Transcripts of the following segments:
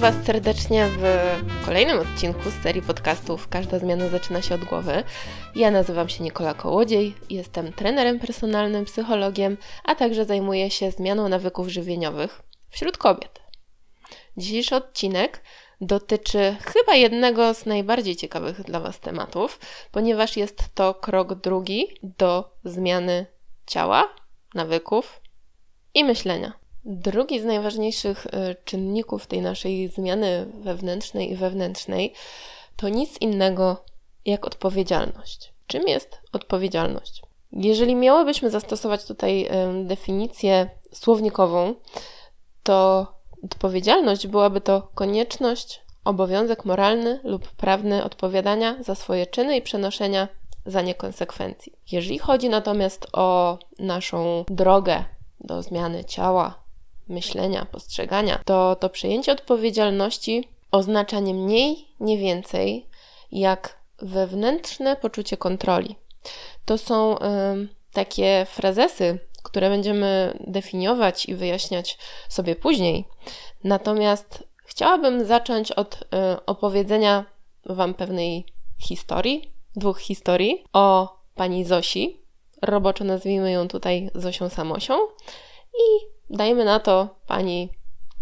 Was serdecznie w kolejnym odcinku z serii podcastów Każda zmiana zaczyna się od głowy. Ja nazywam się Nikola Kołodziej, jestem trenerem personalnym, psychologiem, a także zajmuję się zmianą nawyków żywieniowych wśród kobiet. Dzisiejszy odcinek dotyczy chyba jednego z najbardziej ciekawych dla Was tematów, ponieważ jest to krok drugi do zmiany ciała, nawyków i myślenia. Drugi z najważniejszych e, czynników tej naszej zmiany wewnętrznej i wewnętrznej to nic innego jak odpowiedzialność. Czym jest odpowiedzialność? Jeżeli miałybyśmy zastosować tutaj definicję słownikową, to odpowiedzialność byłaby to konieczność, obowiązek moralny lub prawny odpowiadania za swoje czyny i przenoszenia za nie konsekwencji. Jeżeli chodzi natomiast o naszą drogę do zmiany ciała, myślenia, postrzegania, to to przejęcie odpowiedzialności oznacza nie mniej, nie więcej jak wewnętrzne poczucie kontroli. To są y, takie frazesy, które będziemy definiować i wyjaśniać sobie później. Natomiast chciałabym zacząć od y, opowiedzenia Wam pewnej historii, dwóch historii o pani Zosi. Roboczo nazwijmy ją tutaj Zosią Samosią i dajmy na to pani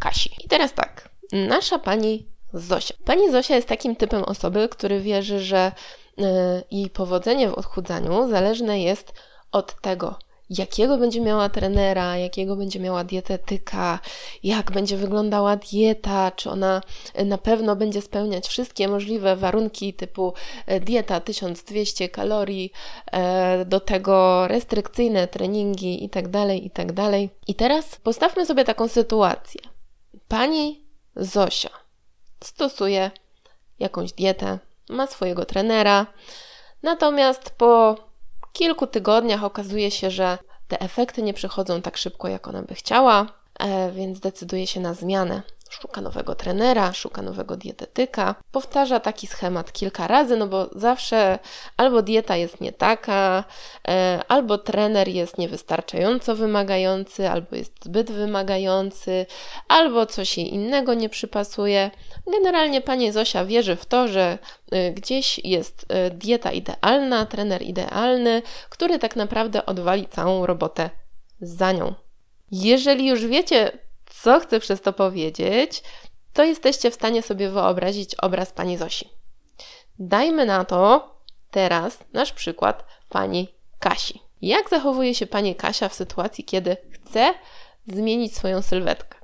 Kasi. I teraz tak, nasza pani Zosia. Pani Zosia jest takim typem osoby, który wierzy, że y, jej powodzenie w odchudzaniu zależne jest od tego, jakiego będzie miała trenera, jakiego będzie miała dietetyka, jak będzie wyglądała dieta, czy ona na pewno będzie spełniać wszystkie możliwe warunki typu e, dieta 1200 kalorii, e, do tego restrykcyjne treningi itd., tak itd. Tak I teraz postawmy sobie taką sytuację. Pani Zosia stosuje jakąś dietę, ma swojego trenera, natomiast po kilku tygodniach okazuje się, że te efekty nie przychodzą tak szybko, jak ona by chciała, e, więc decyduje się na zmianę. Szuka nowego trenera, szuka nowego dietetyka. Powtarza taki schemat kilka razy, no bo zawsze albo dieta jest nie taka, e, albo trener jest niewystarczająco wymagający, albo jest zbyt wymagający, albo coś jej innego nie przypasuje. Generalnie pani Zosia wierzy w to, że e, gdzieś jest e, dieta idealna, trener idealny, który tak naprawdę odwali całą robotę za nią. Jeżeli już wiecie, co chcę przez to powiedzieć, to jesteście w stanie sobie wyobrazić obraz pani Zosi. Dajmy na to teraz nasz przykład pani Kasi. Jak zachowuje się pani Kasia w sytuacji, kiedy chce zmienić swoją sylwetkę?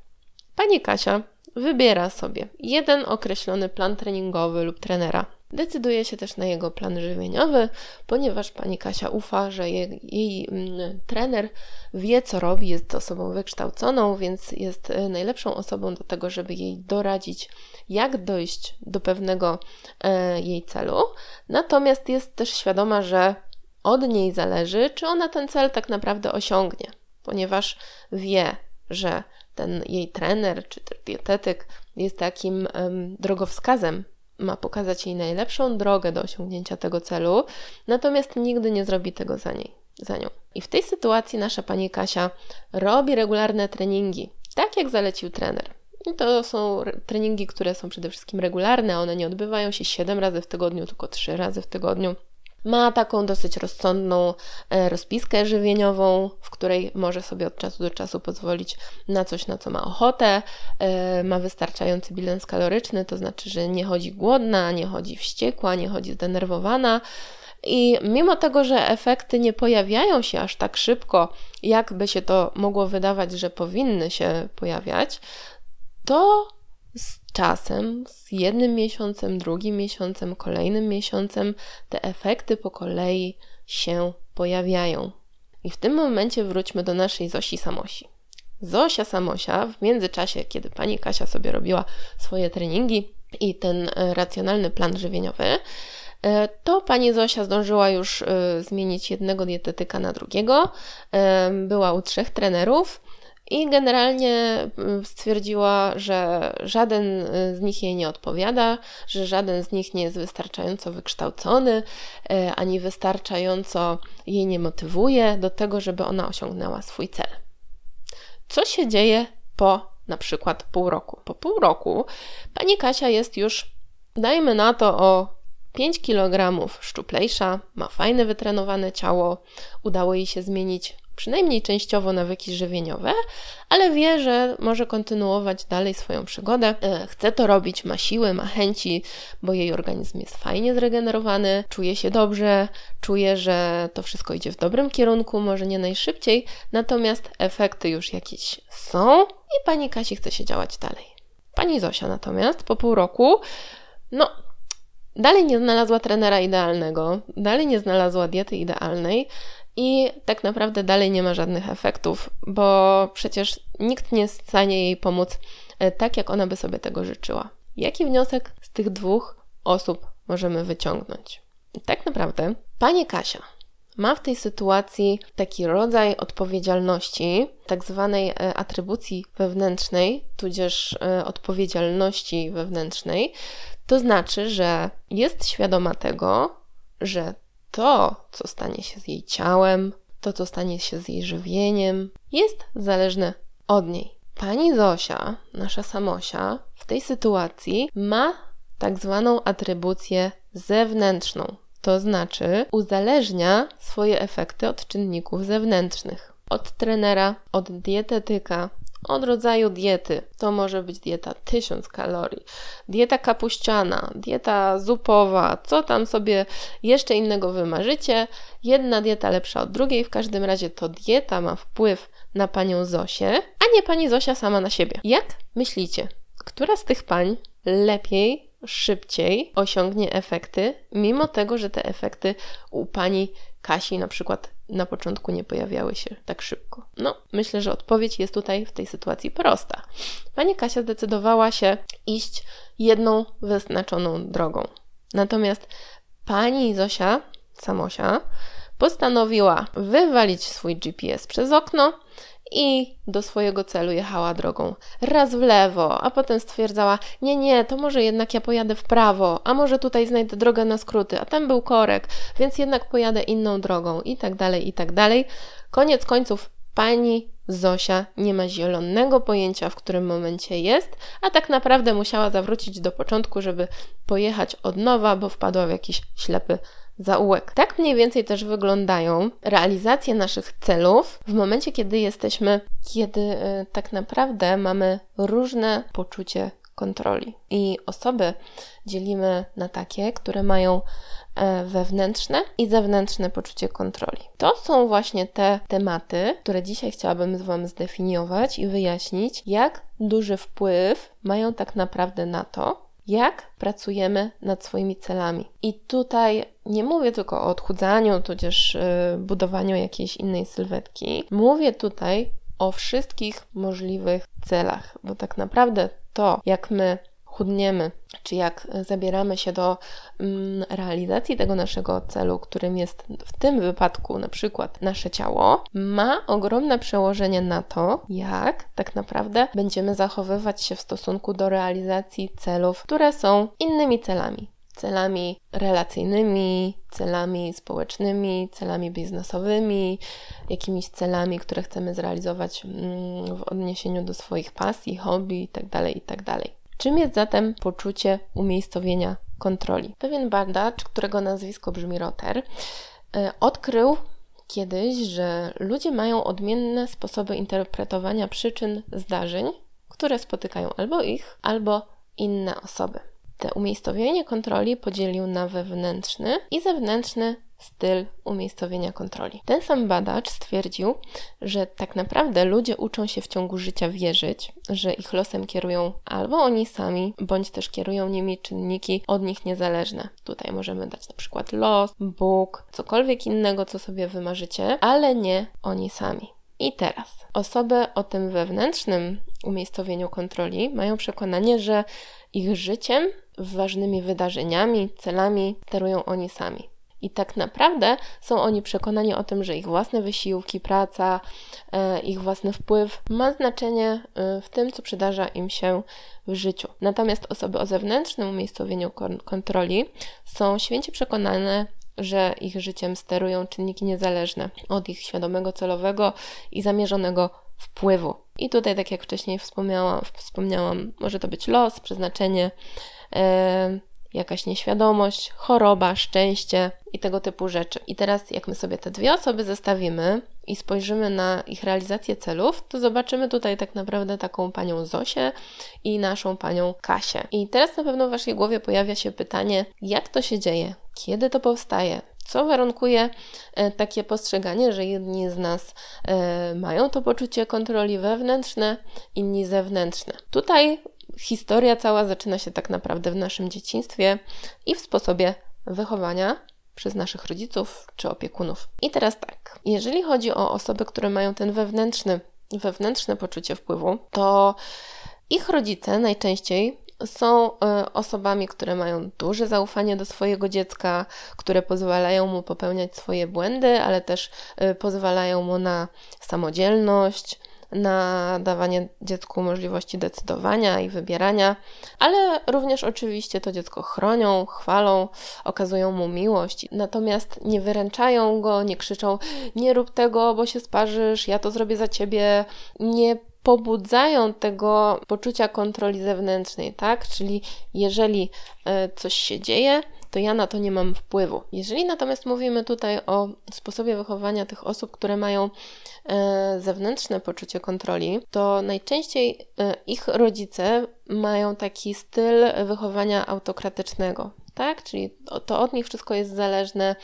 Pani Kasia wybiera sobie jeden określony plan treningowy lub trenera Decyduje się też na jego plan żywieniowy, ponieważ pani Kasia ufa, że jej, jej mm, trener wie, co robi, jest osobą wykształconą, więc jest e, najlepszą osobą do tego, żeby jej doradzić, jak dojść do pewnego e, jej celu. Natomiast jest też świadoma, że od niej zależy, czy ona ten cel tak naprawdę osiągnie, ponieważ wie, że ten jej trener czy dietetyk jest takim um, drogowskazem ma pokazać jej najlepszą drogę do osiągnięcia tego celu, natomiast nigdy nie zrobi tego za niej, za nią. I w tej sytuacji nasza pani Kasia robi regularne treningi, tak jak zalecił trener. I to są treningi, które są przede wszystkim regularne, one nie odbywają się 7 razy w tygodniu, tylko 3 razy w tygodniu. Ma taką dosyć rozsądną e, rozpiskę żywieniową, w której może sobie od czasu do czasu pozwolić na coś, na co ma ochotę. E, ma wystarczający bilans kaloryczny, to znaczy, że nie chodzi głodna, nie chodzi wściekła, nie chodzi zdenerwowana. I mimo tego, że efekty nie pojawiają się aż tak szybko, jakby się to mogło wydawać, że powinny się pojawiać, to z czasem, z jednym miesiącem, drugim miesiącem, kolejnym miesiącem, te efekty po kolei się pojawiają. I w tym momencie wróćmy do naszej Zosi Samosi. Zosia Samosia w międzyczasie, kiedy pani Kasia sobie robiła swoje treningi i ten e, racjonalny plan żywieniowy, e, to pani Zosia zdążyła już e, zmienić jednego dietetyka na drugiego. Była u trzech trenerów i generalnie mm, stwierdziła, że żaden y, z nich jej nie odpowiada, że żaden z nich nie jest wystarczająco wykształcony, y, ani wystarczająco jej nie motywuje do tego, żeby ona osiągnęła swój cel. Co się dzieje po na przykład pół roku. Po pół roku pani Kasia jest już, dajmy na to, o 5 kg szczuplejsza, ma fajne wytrenowane ciało, udało jej się zmienić przynajmniej częściowo nawyki żywieniowe, ale wie, że może kontynuować dalej swoją przygodę. E, chce to robić, ma siły, ma chęci, bo jej organizm jest fajnie zregenerowany, czuje się dobrze, czuje, że to wszystko idzie w dobrym kierunku, może nie najszybciej, natomiast efekty już jakieś są i pani Kasi chce się działać dalej. Pani Zosia natomiast po pół roku, no, dalej nie znalazła trenera idealnego, dalej nie znalazła diety idealnej, i tak naprawdę dalej nie ma żadnych efektów, bo przecież nikt nie jest w stanie jej pomóc e, tak, jak ona by sobie tego życzyła. Jaki wniosek z tych dwóch osób możemy wyciągnąć? tak naprawdę pani Kasia ma w tej sytuacji taki rodzaj odpowiedzialności, tak zwanej e, atrybucji wewnętrznej, tudzież e, odpowiedzialności wewnętrznej. To znaczy, że jest świadoma tego, że to, co stanie się z jej ciałem, to, co stanie się z jej żywieniem, jest zależne od niej. Pani Zosia, nasza Samosia, w tej sytuacji ma tak zwaną atrybucję zewnętrzną, to znaczy uzależnia swoje efekty od czynników zewnętrznych. Od trenera, od dietetyka, od rodzaju diety. To może być dieta 1000 kalorii, dieta kapuściana, dieta zupowa, co tam sobie jeszcze innego wymarzycie. Jedna dieta lepsza od drugiej, w każdym razie to dieta ma wpływ na panią Zosię, a nie pani Zosia sama na siebie. Jak myślicie, która z tych pań lepiej szybciej osiągnie efekty, mimo tego, że te efekty u pani Kasi na przykład na początku nie pojawiały się tak szybko? No, myślę, że odpowiedź jest tutaj w tej sytuacji prosta. Pani Kasia zdecydowała się iść jedną wyznaczoną drogą. Natomiast pani Zosia, Samosia, postanowiła wywalić swój GPS przez okno i do swojego celu jechała drogą raz w lewo, a potem stwierdzała: Nie, nie, to może jednak ja pojadę w prawo, a może tutaj znajdę drogę na skróty, a tam był korek, więc jednak pojadę inną drogą, i tak dalej, i tak dalej. Koniec końców, pani Zosia nie ma zielonego pojęcia, w którym momencie jest, a tak naprawdę musiała zawrócić do początku, żeby pojechać od nowa, bo wpadła w jakiś ślepy zaułek. Tak mniej więcej też wyglądają realizacje naszych celów w momencie, kiedy jesteśmy, kiedy y, tak naprawdę mamy różne poczucie kontroli. I osoby dzielimy na takie, które mają e, wewnętrzne i zewnętrzne poczucie kontroli. To są właśnie te tematy, które dzisiaj chciałabym z Wami zdefiniować i wyjaśnić, jak duży wpływ mają tak naprawdę na to, jak pracujemy nad swoimi celami. I tutaj nie mówię tylko o odchudzaniu, tudzież yy, budowaniu jakiejś innej sylwetki. Mówię tutaj o wszystkich możliwych celach, bo tak naprawdę to, jak my chudniemy, czy jak zabieramy się do mm, realizacji tego naszego celu, którym jest w tym wypadku na przykład nasze ciało, ma ogromne przełożenie na to, jak tak naprawdę będziemy zachowywać się w stosunku do realizacji celów, które są innymi celami. Celami relacyjnymi, celami społecznymi, celami biznesowymi, jakimiś celami, które chcemy zrealizować mm, w odniesieniu do swoich pasji, hobby itd. Tak itd. Czym jest zatem poczucie umiejscowienia kontroli? Pewien badacz, którego nazwisko brzmi Rotter, e, odkrył kiedyś, że ludzie mają odmienne sposoby interpretowania przyczyn zdarzeń, które spotykają albo ich, albo inne osoby. Te umiejscowienie kontroli podzielił na wewnętrzny i zewnętrzny styl umiejscowienia kontroli. Ten sam badacz stwierdził, że tak naprawdę ludzie uczą się w ciągu życia wierzyć, że ich losem kierują albo oni sami, bądź też kierują nimi czynniki od nich niezależne. Tutaj możemy dać na przykład los, Bóg, cokolwiek innego, co sobie wymarzycie, ale nie oni sami. I teraz osoby o tym wewnętrznym umiejscowieniu kontroli mają przekonanie, że ich życiem, ważnymi wydarzeniami, celami sterują oni sami. I tak naprawdę są oni przekonani o tym, że ich własne wysiłki, praca, e, ich własny wpływ ma znaczenie e, w tym, co przydarza im się w życiu. Natomiast osoby o zewnętrznym umiejscowieniu kontroli są święcie przekonane, że ich życiem sterują czynniki niezależne od ich świadomego, celowego i zamierzonego wpływu. I tutaj, tak jak wcześniej wspomniałam, wspomniałam może to być los, przeznaczenie, e, jakaś nieświadomość, choroba, szczęście i tego typu rzeczy. I teraz, jak my sobie te dwie osoby zestawimy i spojrzymy na ich realizację celów, to zobaczymy tutaj tak naprawdę taką panią Zosię i naszą panią Kasię. I teraz na pewno w Waszej głowie pojawia się pytanie, jak to się dzieje, kiedy to powstaje, co warunkuje e, takie postrzeganie, że jedni z nas e, mają to poczucie kontroli wewnętrzne, inni zewnętrzne. Tutaj historia cała zaczyna się tak naprawdę w naszym dzieciństwie i w sposobie wychowania przez naszych rodziców czy opiekunów. I teraz tak, jeżeli chodzi o osoby, które mają ten wewnętrzny, wewnętrzne poczucie wpływu, to ich rodzice najczęściej są e, osobami, które mają duże zaufanie do swojego dziecka, które pozwalają mu popełniać swoje błędy, ale też e, pozwalają mu na samodzielność, na dawanie dziecku możliwości decydowania i wybierania, ale również oczywiście to dziecko chronią, chwalą, okazują mu miłość. Natomiast nie wyręczają go, nie krzyczą: Nie rób tego, bo się sparzysz, ja to zrobię za ciebie. Nie pobudzają tego poczucia kontroli zewnętrznej, tak? Czyli jeżeli e, coś się dzieje, to ja na to nie mam wpływu. Jeżeli natomiast mówimy tutaj o sposobie wychowania tych osób, które mają e, zewnętrzne poczucie kontroli, to najczęściej e, ich rodzice mają taki styl wychowania autokratycznego. Tak? Czyli to od nich wszystko jest zależne,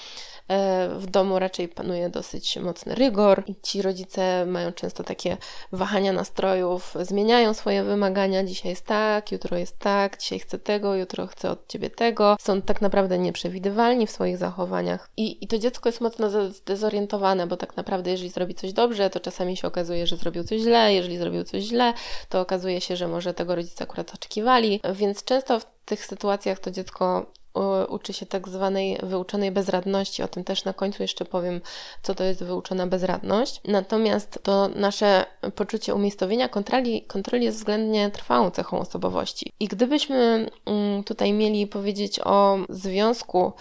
w domu raczej panuje dosyć mocny rygor i ci rodzice mają często takie wahania nastrojów, zmieniają swoje wymagania. Dzisiaj jest tak, jutro jest tak, dzisiaj chcę tego, jutro chcę od ciebie tego. Są tak naprawdę nieprzewidywalni w swoich zachowaniach. I, i to dziecko jest mocno zdezorientowane, bo tak naprawdę, jeżeli zrobi coś dobrze, to czasami się okazuje, że zrobił coś źle. Jeżeli zrobił coś źle, to okazuje się, że może tego rodzice akurat oczekiwali. Więc często w tych sytuacjach to dziecko uczy się tak zwanej wyuczonej bezradności. O tym też na końcu jeszcze powiem, co to jest wyuczona bezradność. Natomiast to nasze poczucie umiejscowienia kontroli, kontroli jest względnie trwałą cechą osobowości. I gdybyśmy mm, tutaj mieli powiedzieć o związku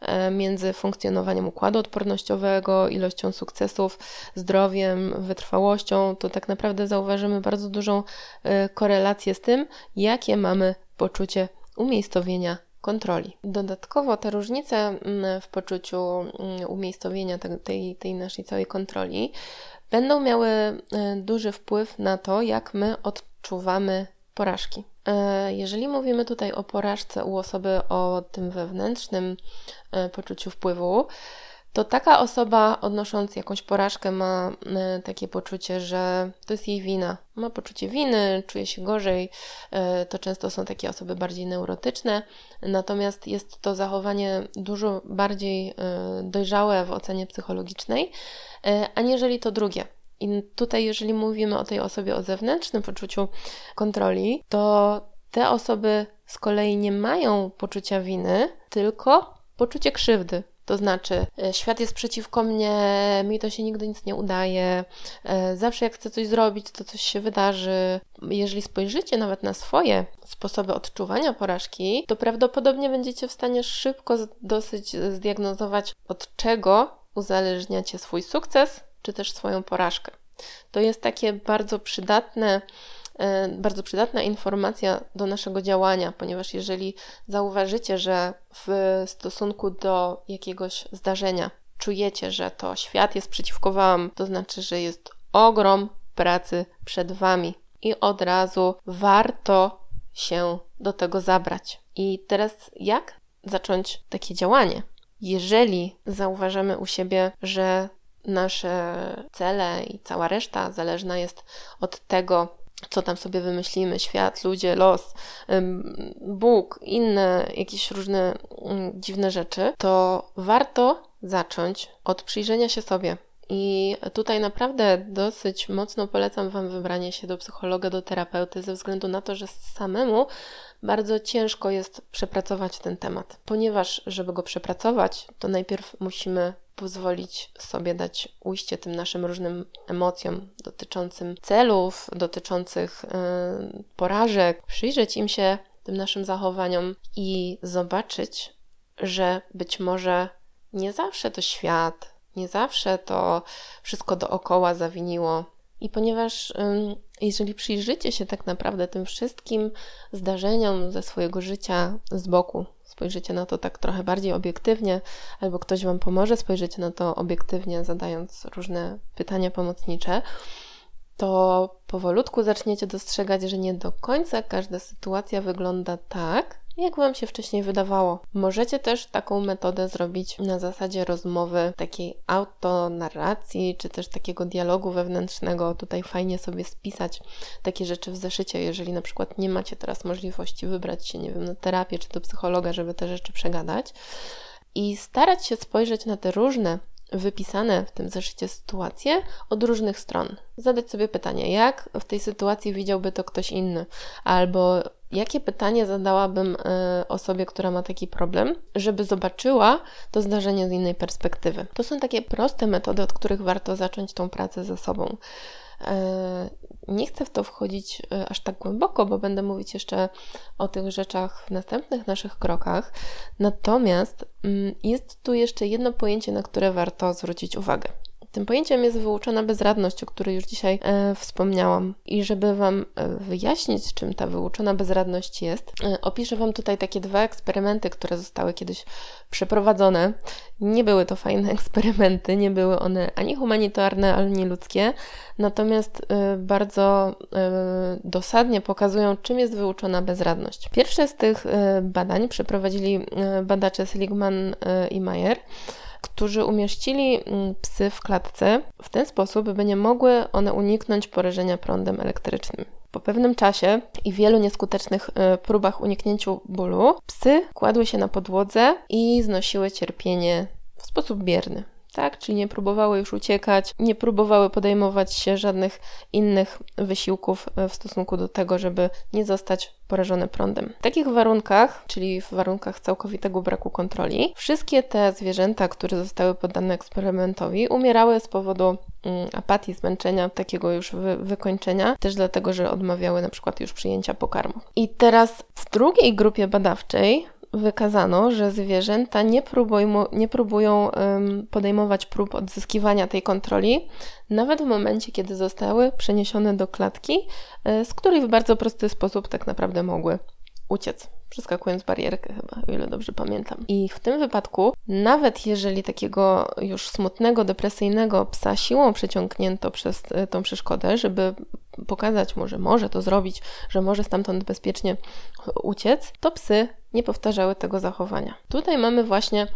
e, między funkcjonowaniem układu odpornościowego, ilością sukcesów, zdrowiem, wytrwałością, to tak naprawdę zauważymy bardzo dużą e, korelację z tym, jakie mamy poczucie umiejscowienia kontroli. Dodatkowo te różnice mm, w poczuciu mm, umiejscowienia tej, tej naszej całej kontroli będą miały e, duży wpływ na to, jak my odczuwamy porażki. E, jeżeli mówimy tutaj o porażce u osoby o tym wewnętrznym e, poczuciu wpływu, to taka osoba odnosząc jakąś porażkę ma e, takie poczucie, że to jest jej wina. Ma poczucie winy, czuje się gorzej. E, to często są takie osoby bardziej neurotyczne, natomiast jest to zachowanie dużo bardziej e, dojrzałe w ocenie psychologicznej, aniżeli to drugie. I tutaj, jeżeli mówimy o tej osobie o zewnętrznym poczuciu kontroli, to te osoby z kolei nie mają poczucia winy, tylko poczucie krzywdy, to znaczy, e, świat jest przeciwko mnie, mi to się nigdy nic nie udaje, e, zawsze jak chcę coś zrobić, to coś się wydarzy. Jeżeli spojrzycie nawet na swoje sposoby odczuwania porażki, to prawdopodobnie będziecie w stanie szybko dosyć zdiagnozować, od czego uzależniacie swój sukces, czy też swoją porażkę. To jest takie bardzo przydatne bardzo przydatna informacja do naszego działania, ponieważ jeżeli zauważycie, że w stosunku do jakiegoś zdarzenia czujecie, że to świat jest przeciwko Wam, to znaczy, że jest ogrom pracy przed Wami i od razu warto się do tego zabrać. I teraz jak zacząć takie działanie? Jeżeli zauważamy u siebie, że nasze cele i cała reszta zależna jest od tego, co tam sobie wymyślimy, świat, ludzie, los, Bóg, inne jakieś różne mm, dziwne rzeczy, to warto zacząć od przyjrzenia się sobie. I tutaj naprawdę dosyć mocno polecam Wam wybranie się do psychologa, do terapeuty, ze względu na to, że samemu bardzo ciężko jest przepracować ten temat, ponieważ, żeby go przepracować, to najpierw musimy pozwolić sobie dać ujście tym naszym różnym emocjom dotyczącym celów, dotyczących yy, porażek, przyjrzeć im się, tym naszym zachowaniom i zobaczyć, że być może nie zawsze to świat, nie zawsze to wszystko dookoła zawiniło. I ponieważ jeżeli przyjrzycie się tak naprawdę tym wszystkim zdarzeniom ze swojego życia z boku, spojrzycie na to tak trochę bardziej obiektywnie, albo ktoś Wam pomoże spojrzeć na to obiektywnie, zadając różne pytania pomocnicze, to powolutku zaczniecie dostrzegać, że nie do końca każda sytuacja wygląda tak, jak Wam się wcześniej wydawało. Możecie też taką metodę zrobić na zasadzie rozmowy, takiej autonarracji, czy też takiego dialogu wewnętrznego. Tutaj fajnie sobie spisać takie rzeczy w zeszycie, jeżeli na przykład nie macie teraz możliwości wybrać się, nie wiem, na terapię czy do psychologa, żeby te rzeczy przegadać. I starać się spojrzeć na te różne wypisane w tym zeszycie sytuacje od różnych stron. Zadać sobie pytanie, jak w tej sytuacji widziałby to ktoś inny, albo jakie pytanie zadałabym e, osobie, która ma taki problem, żeby zobaczyła to zdarzenie z innej perspektywy. To są takie proste metody, od których warto zacząć tą pracę ze sobą. E, nie chcę w to wchodzić e, aż tak głęboko, bo będę mówić jeszcze o tych rzeczach w następnych naszych krokach. Natomiast mm, jest tu jeszcze jedno pojęcie, na które warto zwrócić uwagę. Tym pojęciem jest wyuczona bezradność, o której już dzisiaj e, wspomniałam. I żeby Wam e, wyjaśnić, czym ta wyuczona bezradność jest, e, opiszę Wam tutaj takie dwa eksperymenty, które zostały kiedyś przeprowadzone. Nie były to fajne eksperymenty, nie były one ani humanitarne, ani ludzkie, natomiast e, bardzo e, dosadnie pokazują, czym jest wyuczona bezradność. Pierwsze z tych e, badań przeprowadzili badacze Seligman i Mayer którzy umieścili mm, psy w klatce w ten sposób, by nie mogły one uniknąć porażenia prądem elektrycznym. Po pewnym czasie i wielu nieskutecznych e, próbach uniknięciu bólu, psy kładły się na podłodze i znosiły cierpienie w sposób bierny tak? Czyli nie próbowały już uciekać, nie próbowały podejmować się żadnych innych wysiłków e, w stosunku do tego, żeby nie zostać porażone prądem. W takich warunkach, czyli w warunkach całkowitego braku kontroli, wszystkie te zwierzęta, które zostały poddane eksperymentowi, umierały z powodu mm, apatii, zmęczenia, takiego już wy wykończenia, też dlatego, że odmawiały na przykład już przyjęcia pokarmu. I teraz w drugiej grupie badawczej wykazano, że zwierzęta nie, próbują, nie próbują podejmować prób odzyskiwania tej kontroli, nawet w momencie, kiedy zostały przeniesione do klatki, e, z której w bardzo prosty sposób tak naprawdę mogły uciec, przeskakując barierkę chyba, o ile dobrze pamiętam. I w tym wypadku, nawet jeżeli takiego już smutnego, depresyjnego psa siłą przeciągnięto przez e, tą przeszkodę, żeby pokazać mu, że może to zrobić, że może stamtąd bezpiecznie uciec, to psy nie powtarzały tego zachowania. Tutaj mamy właśnie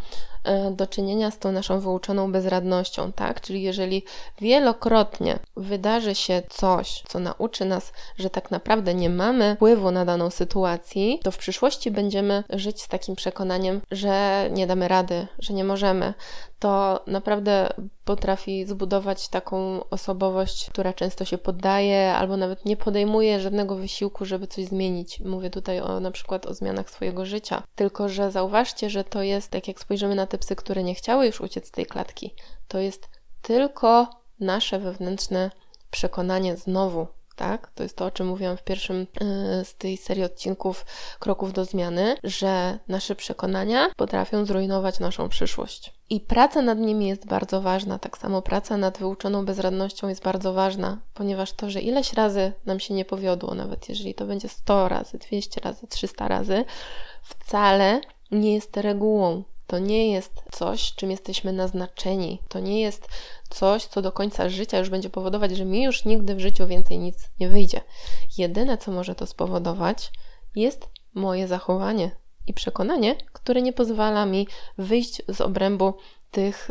do czynienia z tą naszą wyuczoną bezradnością, tak? Czyli jeżeli wielokrotnie wydarzy się coś, co nauczy nas, że tak naprawdę nie mamy wpływu na daną sytuację, to w przyszłości będziemy żyć z takim przekonaniem, że nie damy rady, że nie możemy. To naprawdę potrafi zbudować taką osobowość, która często się poddaje albo nawet nie podejmuje żadnego wysiłku, żeby coś zmienić. Mówię tutaj o na przykład o zmianach swojego życia. Tylko, że zauważcie, że to jest, tak jak spojrzymy na te psy, które nie chciały już uciec z tej klatki, to jest tylko nasze wewnętrzne przekonanie znowu, tak? To jest to, o czym mówiłam w pierwszym yy, z tej serii odcinków Kroków do Zmiany, że nasze przekonania potrafią zrujnować naszą przyszłość. I praca nad nimi jest bardzo ważna, tak samo praca nad wyuczoną bezradnością jest bardzo ważna, ponieważ to, że ileś razy nam się nie powiodło, nawet jeżeli to będzie 100 razy, 200 razy, 300 razy, wcale nie jest regułą. To nie jest coś, czym jesteśmy naznaczeni. To nie jest coś, co do końca życia już będzie powodować, że mi już nigdy w życiu więcej nic nie wyjdzie. Jedyne, co może to spowodować, jest moje zachowanie i przekonanie, które nie pozwala mi wyjść z obrębu tych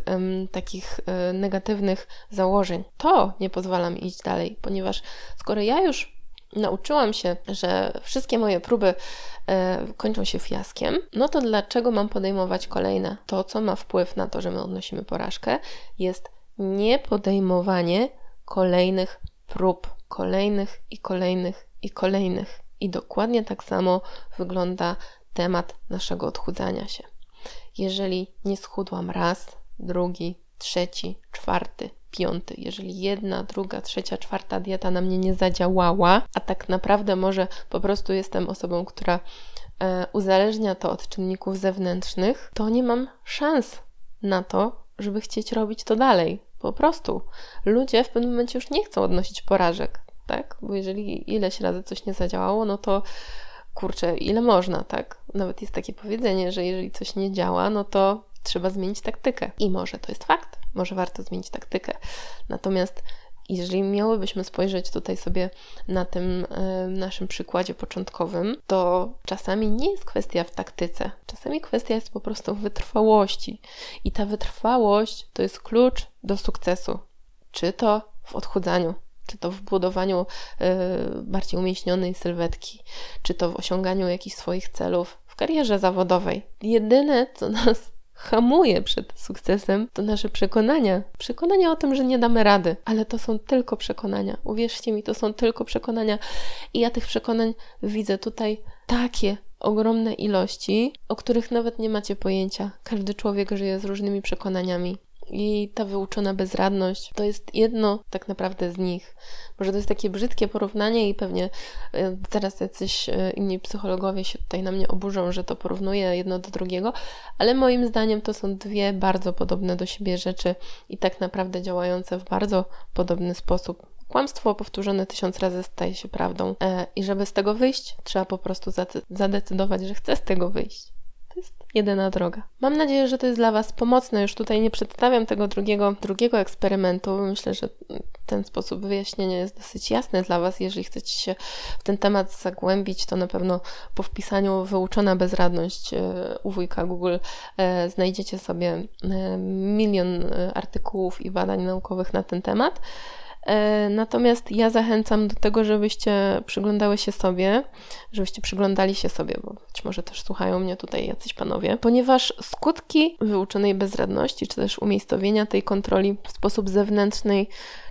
takich um, negatywnych założeń. To nie pozwala mi iść dalej, ponieważ skoro ja już nauczyłam się, że wszystkie moje próby e, kończą się fiaskiem, no to dlaczego mam podejmować kolejne? To, co ma wpływ na to, że my odnosimy porażkę, jest nie podejmowanie kolejnych prób, kolejnych i kolejnych i kolejnych. I dokładnie tak samo wygląda temat naszego odchudzania się. Jeżeli nie schudłam raz, drugi, trzeci, czwarty, piąty. Jeżeli jedna, druga, trzecia, czwarta dieta na mnie nie zadziałała, a tak naprawdę może po prostu jestem osobą, która e, uzależnia to od czynników zewnętrznych, to nie mam szans na to, żeby chcieć robić to dalej. Po prostu ludzie w pewnym momencie już nie chcą odnosić porażek, tak? Bo jeżeli ileś razy coś nie zadziałało, no to kurczę, ile można, tak? Nawet jest takie powiedzenie, że jeżeli coś nie działa, no to trzeba zmienić taktykę. I może to jest fakt, może warto zmienić taktykę. Natomiast jeżeli miałybyśmy spojrzeć tutaj sobie na tym y, naszym przykładzie początkowym, to czasami nie jest kwestia w taktyce, czasami kwestia jest po prostu w wytrwałości. I ta wytrwałość to jest klucz do sukcesu. Czy to w odchudzaniu, czy to w budowaniu y, bardziej umieśnionej sylwetki, czy to w osiąganiu jakichś swoich celów w karierze zawodowej. Jedyne, co nas hamuje przed sukcesem, to nasze przekonania. Przekonania o tym, że nie damy rady, ale to są tylko przekonania. Uwierzcie mi, to są tylko przekonania. I ja tych przekonań widzę tutaj takie ogromne ilości, o których nawet nie macie pojęcia. Każdy człowiek żyje z różnymi przekonaniami i ta wyuczona bezradność to jest jedno tak naprawdę z nich. Może to jest takie brzydkie porównanie i pewnie e, zaraz jacyś e, inni psychologowie się tutaj na mnie oburzą, że to porównuje jedno do drugiego, ale moim zdaniem to są dwie bardzo podobne do siebie rzeczy i tak naprawdę działające w bardzo podobny sposób. Kłamstwo powtórzone tysiąc razy staje się prawdą. E, I żeby z tego wyjść, trzeba po prostu zadecydować, że chce z tego wyjść jest jedyna droga. Mam nadzieję, że to jest dla Was pomocne. Już tutaj nie przedstawiam tego drugiego, drugiego eksperymentu. Myślę, że ten sposób wyjaśnienia jest dosyć jasny dla Was. Jeżeli chcecie się w ten temat zagłębić, to na pewno po wpisaniu wyuczona bezradność e, u wujka Google e, znajdziecie sobie e, milion artykułów i badań naukowych na ten temat. E, natomiast ja zachęcam do tego, żebyście przyglądały się sobie, żebyście przyglądali się sobie, bo być może też słuchają mnie tutaj jacyś panowie, ponieważ skutki wyuczonej bezradności, czy też umiejscowienia tej kontroli w sposób zewnętrzny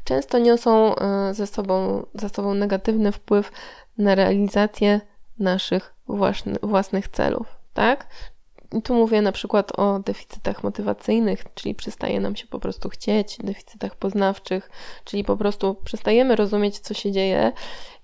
często niosą e, ze sobą, sobą negatywny wpływ na realizację naszych własnych celów, tak? Tu mówię na przykład o deficytach motywacyjnych, czyli przestaje nam się po prostu chcieć, deficytach poznawczych, czyli po prostu przestajemy rozumieć, co się dzieje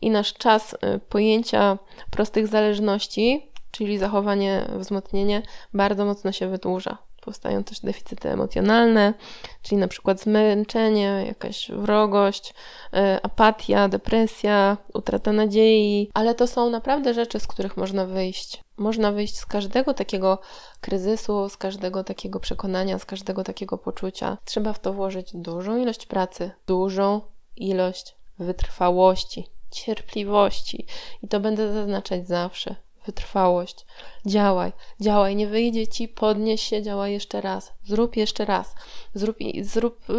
i nasz czas y, pojęcia prostych zależności, czyli zachowanie, wzmocnienie, bardzo mocno się wydłuża. Powstają też deficyty emocjonalne, czyli na przykład zmęczenie, jakaś wrogość, y, apatia, depresja, utrata nadziei, ale to są naprawdę rzeczy, z których można wyjść. Można wyjść z każdego takiego kryzysu, z każdego takiego przekonania, z każdego takiego poczucia. Trzeba w to włożyć dużą ilość pracy, dużą ilość wytrwałości, cierpliwości i to będę zaznaczać zawsze wytrwałość. Działaj, działaj, nie wyjdzie ci, podnieś się, działaj jeszcze raz, zrób jeszcze raz, zrób, zrób y,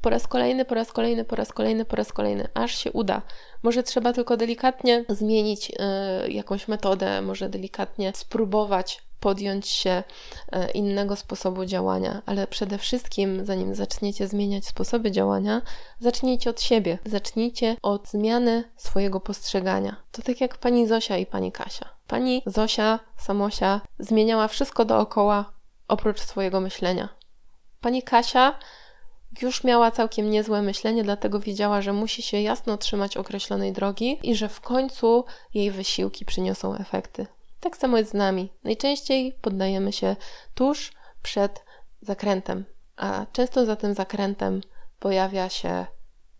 po raz kolejny, po raz kolejny, po raz kolejny, po raz kolejny, aż się uda. Może trzeba tylko delikatnie zmienić y, jakąś metodę, może delikatnie spróbować podjąć się e, innego sposobu działania, ale przede wszystkim, zanim zaczniecie zmieniać sposoby działania, zacznijcie od siebie. Zacznijcie od zmiany swojego postrzegania. To tak jak pani Zosia i pani Kasia. Pani Zosia, Samosia zmieniała wszystko dookoła oprócz swojego myślenia. Pani Kasia już miała całkiem niezłe myślenie, dlatego wiedziała, że musi się jasno trzymać określonej drogi i że w końcu jej wysiłki przyniosą efekty. Tak samo jest z nami. Najczęściej poddajemy się tuż przed zakrętem, a często za tym zakrętem pojawia się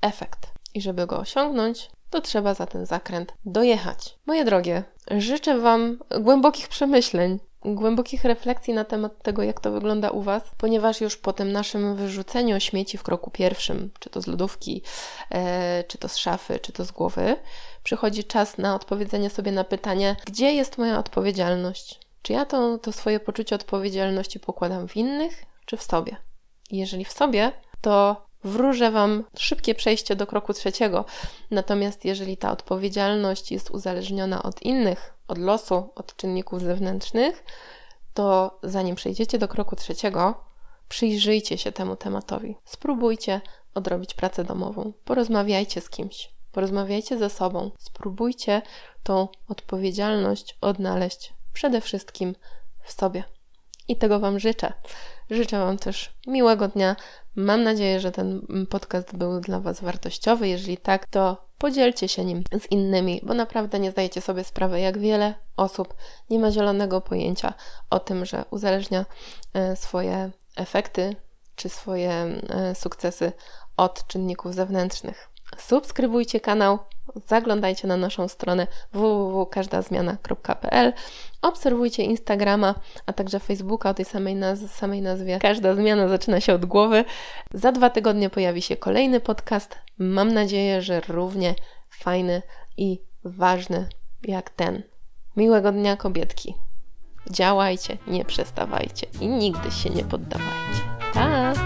efekt. I żeby go osiągnąć, to trzeba za ten zakręt dojechać. Moje drogie, życzę Wam głębokich przemyśleń, głębokich refleksji na temat tego, jak to wygląda u Was, ponieważ już po tym naszym wyrzuceniu śmieci w kroku pierwszym, czy to z lodówki, e, czy to z szafy, czy to z głowy, przychodzi czas na odpowiedzenie sobie na pytanie, gdzie jest moja odpowiedzialność? Czy ja to, to swoje poczucie odpowiedzialności pokładam w innych, czy w sobie? Jeżeli w sobie, to wróżę Wam szybkie przejście do kroku trzeciego. Natomiast jeżeli ta odpowiedzialność jest uzależniona od innych, od losu, od czynników zewnętrznych, to zanim przejdziecie do kroku trzeciego, przyjrzyjcie się temu tematowi. Spróbujcie odrobić pracę domową. Porozmawiajcie z kimś, porozmawiajcie ze sobą. Spróbujcie tą odpowiedzialność odnaleźć przede wszystkim w sobie. I tego Wam życzę. Życzę Wam też miłego dnia. Mam nadzieję, że ten podcast był dla Was wartościowy. Jeżeli tak, to podzielcie się nim z innymi, bo naprawdę nie zdajecie sobie sprawy, jak wiele osób nie ma zielonego pojęcia o tym, że uzależnia e, swoje efekty czy swoje e, sukcesy od czynników zewnętrznych. Subskrybujcie kanał, zaglądajcie na naszą stronę www.każdazmiana.pl, obserwujcie Instagrama, a także Facebooka o tej samej, naz samej nazwie. Każda zmiana zaczyna się od głowy. Za dwa tygodnie pojawi się kolejny podcast. Mam nadzieję, że równie fajny i ważny jak ten. Miłego dnia, kobietki. Działajcie, nie przestawajcie i nigdy się nie poddawajcie. Pa!